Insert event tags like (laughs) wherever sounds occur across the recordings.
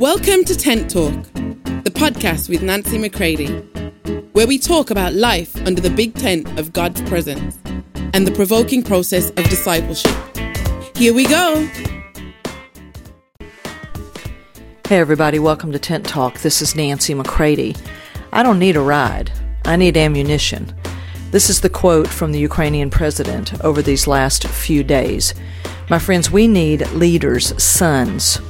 Welcome to Tent Talk, the podcast with Nancy McCready, where we talk about life under the big tent of God's presence and the provoking process of discipleship. Here we go. Hey, everybody, welcome to Tent Talk. This is Nancy McCready. I don't need a ride, I need ammunition. This is the quote from the Ukrainian president over these last few days. My friends, we need leaders, sons,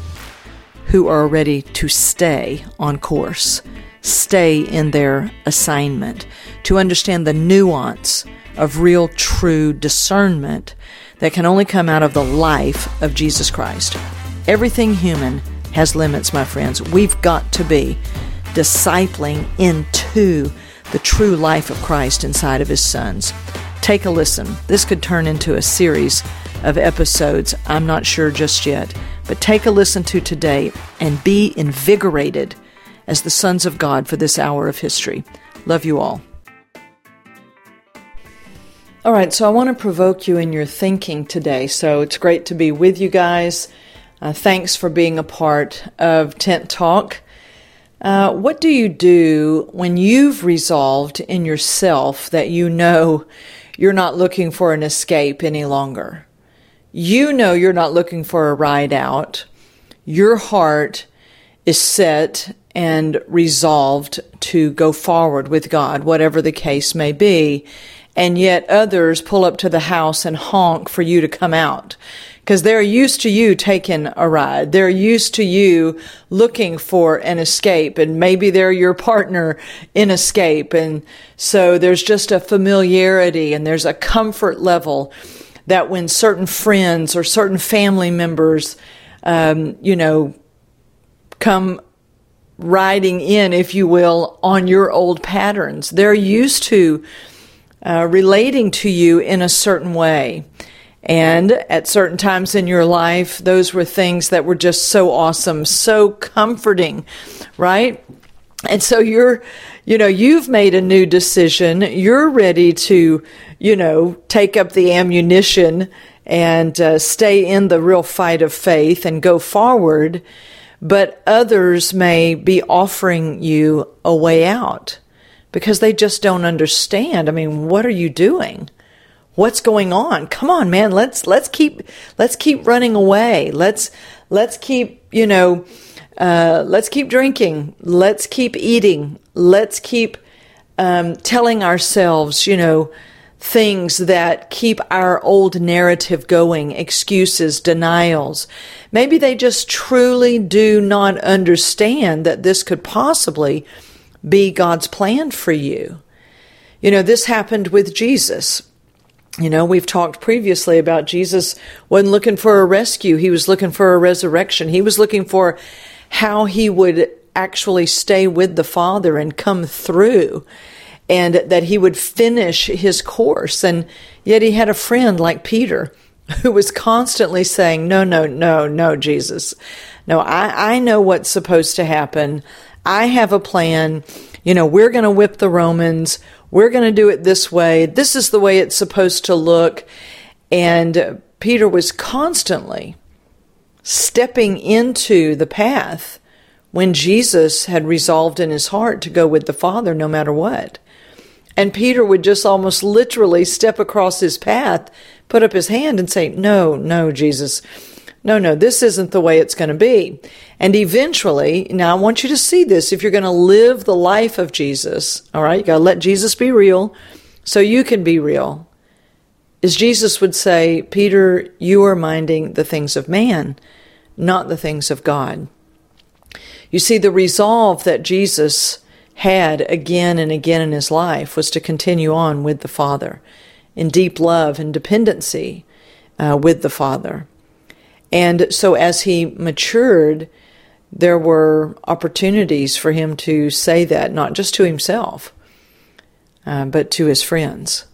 who are ready to stay on course, stay in their assignment, to understand the nuance of real, true discernment that can only come out of the life of Jesus Christ. Everything human has limits, my friends. We've got to be discipling into the true life of Christ inside of his sons. Take a listen. This could turn into a series of episodes. I'm not sure just yet. But take a listen to today and be invigorated as the sons of God for this hour of history. Love you all. All right, so I want to provoke you in your thinking today. So it's great to be with you guys. Uh, thanks for being a part of Tent Talk. Uh, what do you do when you've resolved in yourself that you know you're not looking for an escape any longer? You know you're not looking for a ride out. Your heart is set and resolved to go forward with God, whatever the case may be. And yet others pull up to the house and honk for you to come out because they're used to you taking a ride. They're used to you looking for an escape and maybe they're your partner in escape. And so there's just a familiarity and there's a comfort level that when certain friends or certain family members, um, you know, come riding in, if you will, on your old patterns, they're used to uh, relating to you in a certain way. And at certain times in your life, those were things that were just so awesome, so comforting, right? And so you're, you know, you've made a new decision. You're ready to, you know, take up the ammunition and uh, stay in the real fight of faith and go forward. But others may be offering you a way out because they just don't understand. I mean, what are you doing? What's going on? Come on, man. Let's, let's keep, let's keep running away. Let's, let's keep, you know, uh, let's keep drinking. Let's keep eating. Let's keep um, telling ourselves, you know, things that keep our old narrative going, excuses, denials. Maybe they just truly do not understand that this could possibly be God's plan for you. You know, this happened with Jesus. You know, we've talked previously about Jesus wasn't looking for a rescue. He was looking for a resurrection. He was looking for how he would actually stay with the Father and come through and that he would finish his course. And yet he had a friend like Peter (laughs) who was constantly saying, No, no, no, no, Jesus. No, I, I know what's supposed to happen. I have a plan. You know, we're going to whip the Romans. We're going to do it this way. This is the way it's supposed to look. And Peter was constantly stepping into the path when Jesus had resolved in his heart to go with the Father no matter what. And Peter would just almost literally step across his path, put up his hand, and say, No, no, Jesus. No, no, this isn't the way it's going to be. And eventually, now I want you to see this. If you're going to live the life of Jesus, all right, you got to let Jesus be real so you can be real. Is Jesus would say, Peter, you are minding the things of man not the things of God. You see, the resolve that Jesus had again and again in his life was to continue on with the Father in deep love and dependency uh, with the Father. And so as he matured, there were opportunities for him to say that, not just to himself, uh, but to his friends,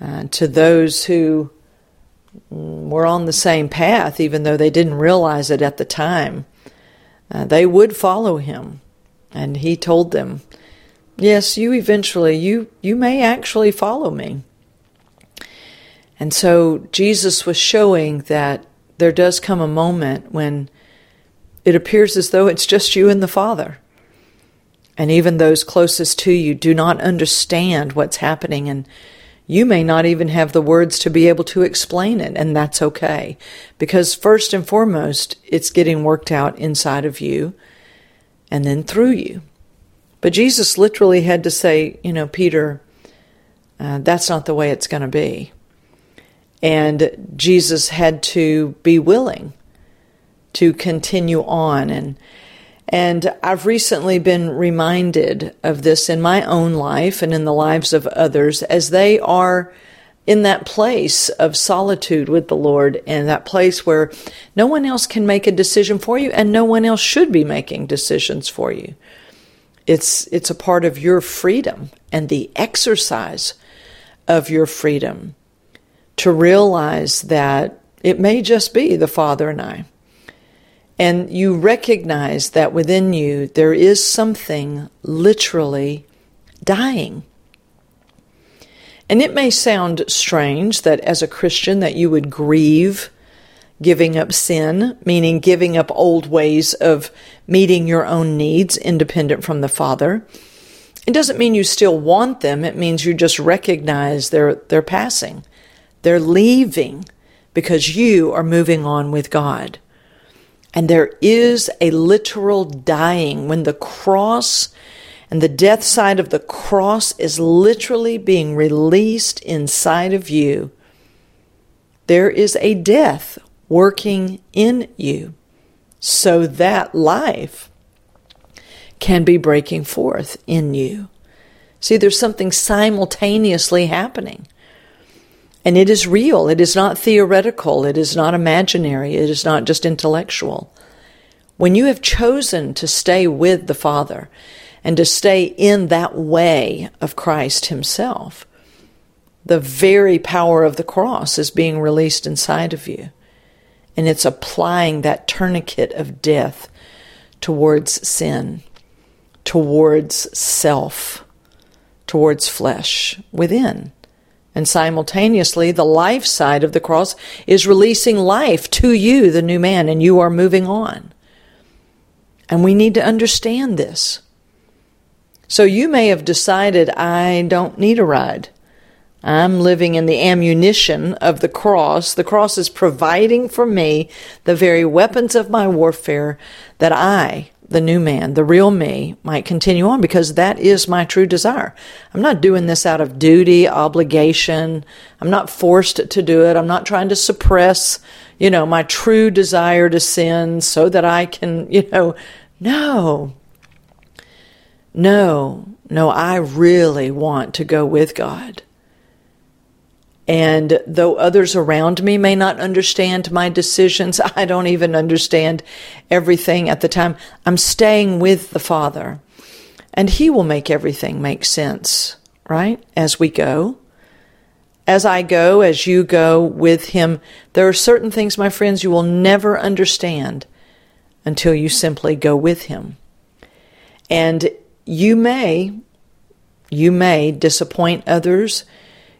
uh, to those who were on the same path, even though they didn't realize it at the time. Uh, they would follow him, and he told them, "Yes, you eventually you you may actually follow me." And so Jesus was showing that there does come a moment when it appears as though it's just you and the Father. And even those closest to you do not understand what's happening, and you may not even have the words to be able to explain it, and that's okay. Because first and foremost, it's getting worked out inside of you and then through you. But Jesus literally had to say, you know, Peter, uh, that's not the way it's going to be. And Jesus had to be willing to continue on and and I've recently been reminded of this in my own life and in the lives of others as they are in that place of solitude with the Lord and that place where no one else can make a decision for you and no one else should be making decisions for you. It's it's a part of your freedom and the exercise of your freedom to realize that it may just be the Father and I. And you recognize that within you there is something literally dying. And it may sound strange that as a Christian that you would grieve giving up sin, meaning giving up old ways of meeting your own needs independent from the Father. It doesn't mean you still want them, it means you just recognize they're they're passing. They're leaving because you are moving on with God. And there is a literal dying when the cross and the death side of the cross is literally being released inside of you. There is a death working in you so that life can be breaking forth in you. See, there's something simultaneously happening. And it is real. It is not theoretical. It is not imaginary. It is not just intellectual. When you have chosen to stay with the Father and to stay in that way of Christ Himself, the very power of the cross is being released inside of you. And it's applying that tourniquet of death towards sin, towards self, towards flesh within. And simultaneously, the life side of the cross is releasing life to you, the new man, and you are moving on. And we need to understand this. So you may have decided, I don't need a ride. I'm living in the ammunition of the cross. The cross is providing for me the very weapons of my warfare that I the new man, the real me, might continue on because that is my true desire. I'm not doing this out of duty, obligation. I'm not forced to do it. I'm not trying to suppress, you know, my true desire to sin so that I can, (laughs) you know, no. No, no, I really want to go with God. And though others around me may not understand my decisions, (laughs) I don't even understand everything at the time. I'm staying with the Father. And He will make everything make sense, right? As we go. As I go, as you go with Him, there are certain things, my friends, you will never understand until you simply go with Him. And you may, you may disappoint others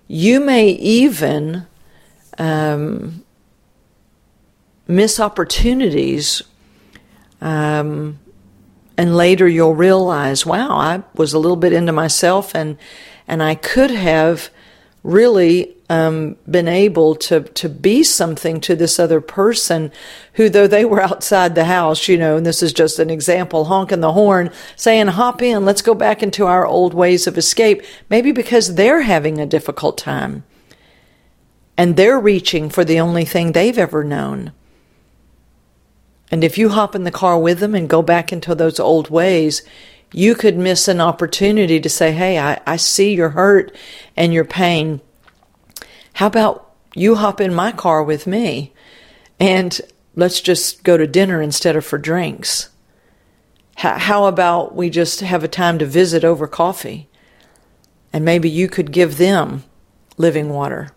you may even um, miss opportunities, um, and later you'll realize, wow, I was a little bit into myself, and and I could have really um, been able to to be something to this other person who though they were outside the house you know and this is just an example honking the horn saying hop in let's go back into our old ways of escape maybe because they're having a difficult time and they're reaching for the only thing they've ever known and if you hop in the car with them and go back into those old ways you could miss an opportunity to say, Hey, I, I see your hurt and your pain. How about you hop in my car with me and let's just go to dinner instead of for drinks? How about we just have a time to visit over coffee? And maybe you could give them living water.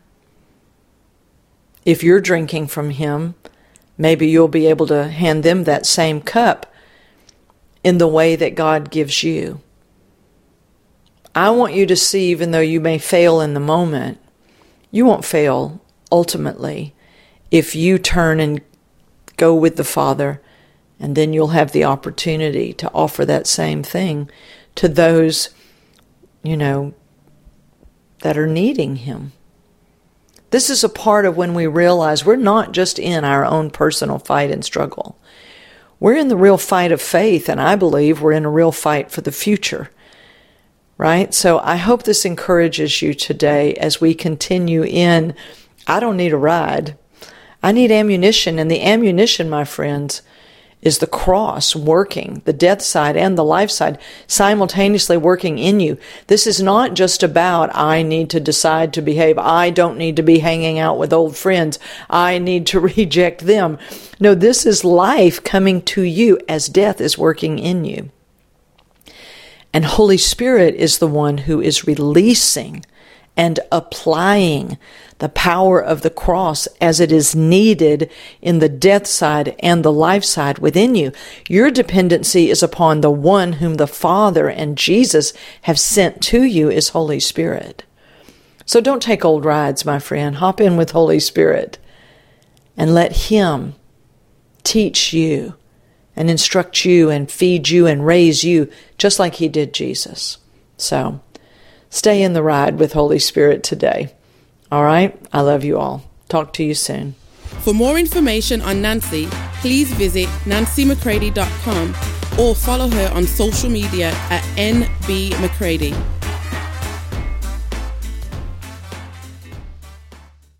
If you're drinking from Him, maybe you'll be able to hand them that same cup in the way that God gives you. I want you to see, even though you may fail in the moment, you won't fail ultimately if you turn and go with the Father And then you'll have the opportunity to offer that same thing to those, you know, that are needing Him. This is a part of when we realize we're not just in our own personal fight and struggle. We're in the real fight of faith, and I believe we're in a real fight for the future. Right? So I hope this encourages you today as we continue in. I don't need a ride. I need ammunition, and the ammunition, my friends, is the cross working, the death side and the life side simultaneously working in you. This is not just about, I need to decide to behave. I don't need to be hanging out with old friends. I need to (laughs) reject them. No, this is life coming to you as death is working in you. And Holy Spirit is the one who is releasing and applying the power of the cross as it is needed in the death side and the life side within you. Your dependency is upon the one whom the Father and Jesus have sent to you is Holy Spirit. So don't take old rides, my friend. Hop in with Holy Spirit and let Him teach you and instruct you and feed you and raise you just like He did Jesus. So, Stay in the ride with Holy Spirit today. All right? I love you all. Talk to you soon. For more information on Nancy, please visit nancymccready.com or follow her on social media at NB McCready.